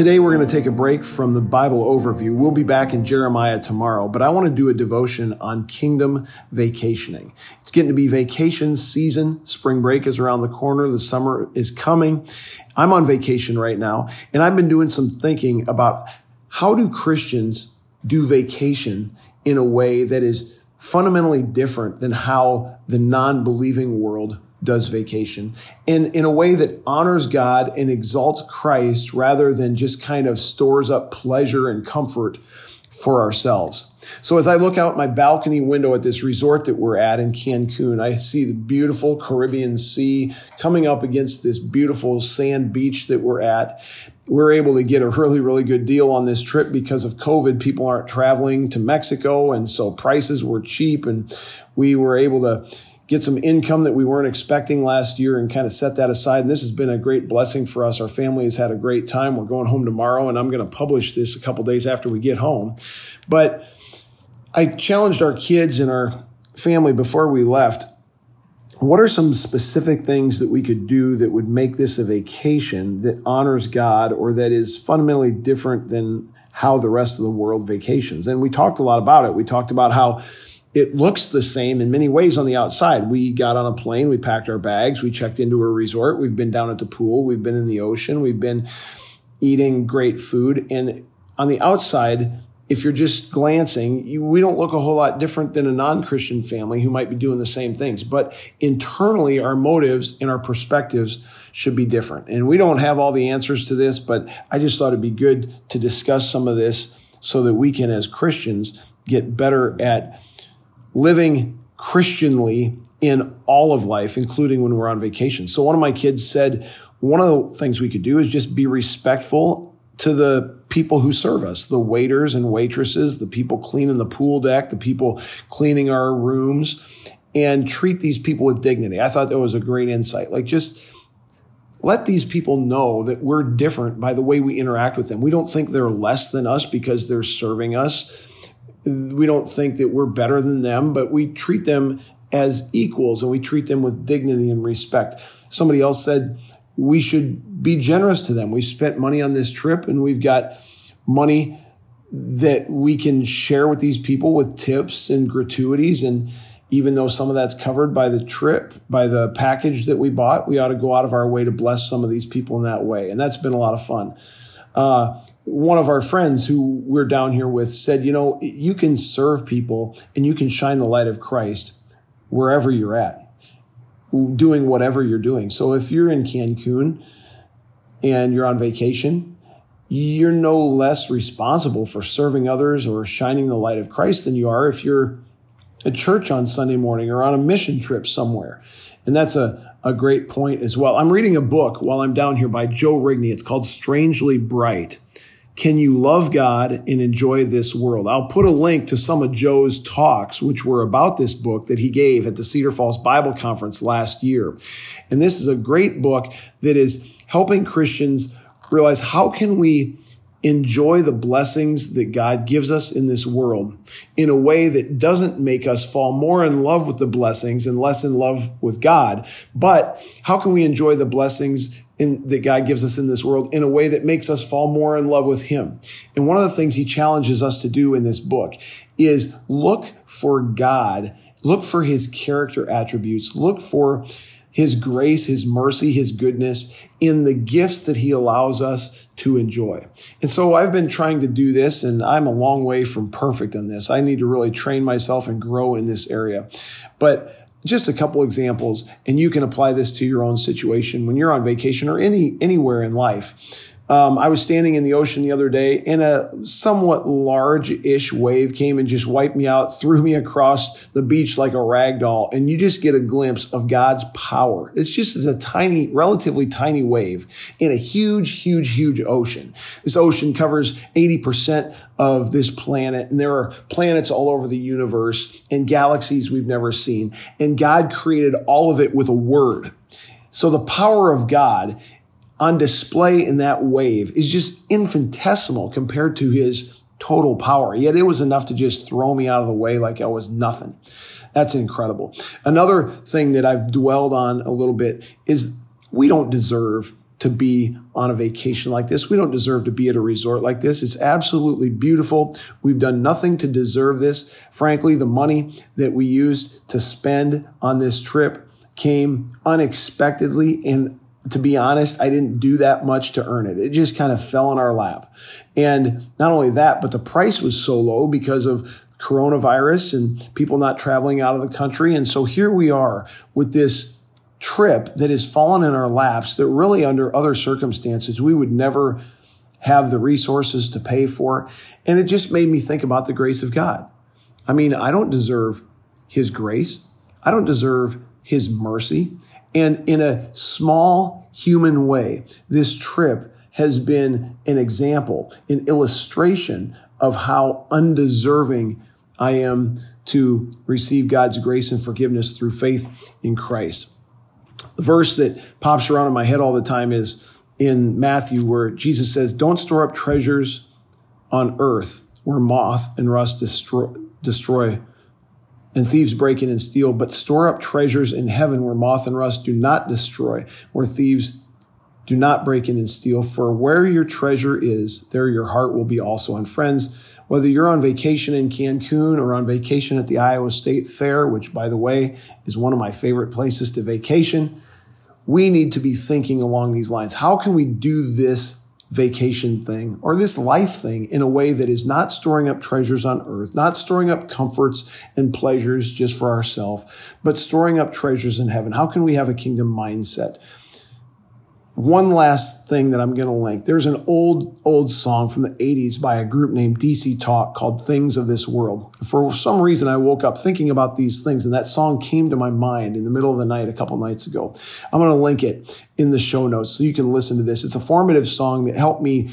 Today, we're going to take a break from the Bible overview. We'll be back in Jeremiah tomorrow, but I want to do a devotion on kingdom vacationing. It's getting to be vacation season. Spring break is around the corner. The summer is coming. I'm on vacation right now, and I've been doing some thinking about how do Christians do vacation in a way that is fundamentally different than how the non-believing world does vacation and in a way that honors God and exalts Christ rather than just kind of stores up pleasure and comfort for ourselves. So as I look out my balcony window at this resort that we're at in Cancun, I see the beautiful Caribbean Sea coming up against this beautiful sand beach that we're at. We're able to get a really, really good deal on this trip because of COVID. People aren't traveling to Mexico. And so prices were cheap and we were able to get some income that we weren't expecting last year and kind of set that aside. And this has been a great blessing for us. Our family has had a great time. We're going home tomorrow and I'm going to publish this a couple days after we get home. But I challenged our kids and our family before we left. What are some specific things that we could do that would make this a vacation that honors God or that is fundamentally different than how the rest of the world vacations? And we talked a lot about it. We talked about how it looks the same in many ways on the outside. We got on a plane, we packed our bags, we checked into a resort, we've been down at the pool, we've been in the ocean, we've been eating great food. And on the outside, if you're just glancing, you, we don't look a whole lot different than a non-Christian family who might be doing the same things. But internally, our motives and our perspectives should be different. And we don't have all the answers to this, but I just thought it'd be good to discuss some of this so that we can, as Christians, get better at living Christianly in all of life, including when we're on vacation. So one of my kids said, one of the things we could do is just be respectful to the people who serve us, the waiters and waitresses, the people cleaning the pool deck, the people cleaning our rooms, and treat these people with dignity. I thought that was a great insight. Like just let these people know that we're different by the way we interact with them. We don't think they're less than us because they're serving us we don't think that we're better than them, but we treat them as equals and we treat them with dignity and respect. Somebody else said we should be generous to them. We spent money on this trip and we've got money that we can share with these people with tips and gratuities. And even though some of that's covered by the trip, by the package that we bought, we ought to go out of our way to bless some of these people in that way. And that's been a lot of fun. Uh, one of our friends who we're down here with said, you know, you can serve people and you can shine the light of Christ wherever you're at, doing whatever you're doing. So if you're in Cancun and you're on vacation, you're no less responsible for serving others or shining the light of Christ than you are if you're at church on Sunday morning or on a mission trip somewhere. And that's a, a great point as well. I'm reading a book while I'm down here by Joe Rigney. It's called Strangely Bright. Can you love God and enjoy this world? I'll put a link to some of Joe's talks, which were about this book that he gave at the Cedar Falls Bible Conference last year. And this is a great book that is helping Christians realize how can we enjoy the blessings that God gives us in this world in a way that doesn't make us fall more in love with the blessings and less in love with God. But how can we enjoy the blessings in, that God gives us in this world in a way that makes us fall more in love with Him. And one of the things He challenges us to do in this book is look for God, look for His character attributes, look for His grace, His mercy, His goodness in the gifts that He allows us to enjoy. And so I've been trying to do this and I'm a long way from perfect on this. I need to really train myself and grow in this area. But just a couple examples and you can apply this to your own situation when you're on vacation or any anywhere in life um, I was standing in the ocean the other day and a somewhat large-ish wave came and just wiped me out, threw me across the beach like a rag doll. And you just get a glimpse of God's power. It's just a tiny, relatively tiny wave in a huge, huge, huge ocean. This ocean covers 80% of this planet and there are planets all over the universe and galaxies we've never seen. And God created all of it with a word. So the power of God on display in that wave is just infinitesimal compared to his total power. Yet it was enough to just throw me out of the way like I was nothing. That's incredible. Another thing that I've dwelled on a little bit is we don't deserve to be on a vacation like this. We don't deserve to be at a resort like this. It's absolutely beautiful. We've done nothing to deserve this. Frankly, the money that we used to spend on this trip came unexpectedly. And to be honest, I didn't do that much to earn it. It just kind of fell in our lap. And not only that, but the price was so low because of coronavirus and people not traveling out of the country. And so here we are with this trip that has fallen in our laps that really under other circumstances we would never have the resources to pay for. And it just made me think about the grace of God. I mean, I don't deserve his grace. I don't deserve his mercy. And in a small human way, this trip has been an example, an illustration of how undeserving I am to receive God's grace and forgiveness through faith in Christ. The verse that pops around in my head all the time is in Matthew, where Jesus says, Don't store up treasures on earth where moth and rust destroy, destroy and thieves break in and steal, but store up treasures in heaven where moth and rust do not destroy, where thieves do not break in and steal. For where your treasure is, there your heart will be also. And friends, whether you're on vacation in Cancun or on vacation at the Iowa State Fair, which by the way is one of my favorite places to vacation, we need to be thinking along these lines. How can we do this vacation thing or this life thing in a way that is not storing up treasures on earth, not storing up comforts and pleasures just for ourselves, but storing up treasures in heaven? How can we have a kingdom mindset? One last thing that I'm going to link. There's an old, old song from the 80s by a group named DC Talk called Things of This World. For some reason, I woke up thinking about these things and that song came to my mind in the middle of the night a couple nights ago. I'm going to link it in the show notes so you can listen to this. It's a formative song that helped me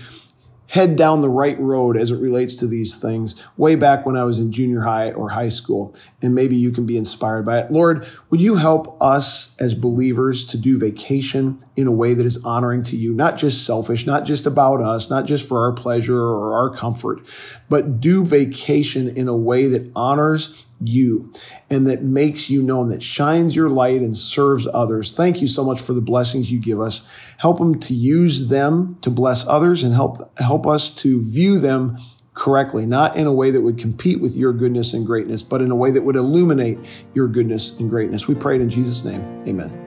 head down the right road as it relates to these things way back when I was in junior high or high school. And maybe you can be inspired by it. Lord, would you help us as believers to do vacation in a way that is honoring to you, not just selfish, not just about us, not just for our pleasure or our comfort, but do vacation in a way that honors you and that makes you known, that shines your light and serves others. Thank you so much for the blessings you give us. Help them to use them to bless others and help, help us to view them correctly, not in a way that would compete with your goodness and greatness, but in a way that would illuminate your goodness and greatness. We pray it in Jesus' name. Amen.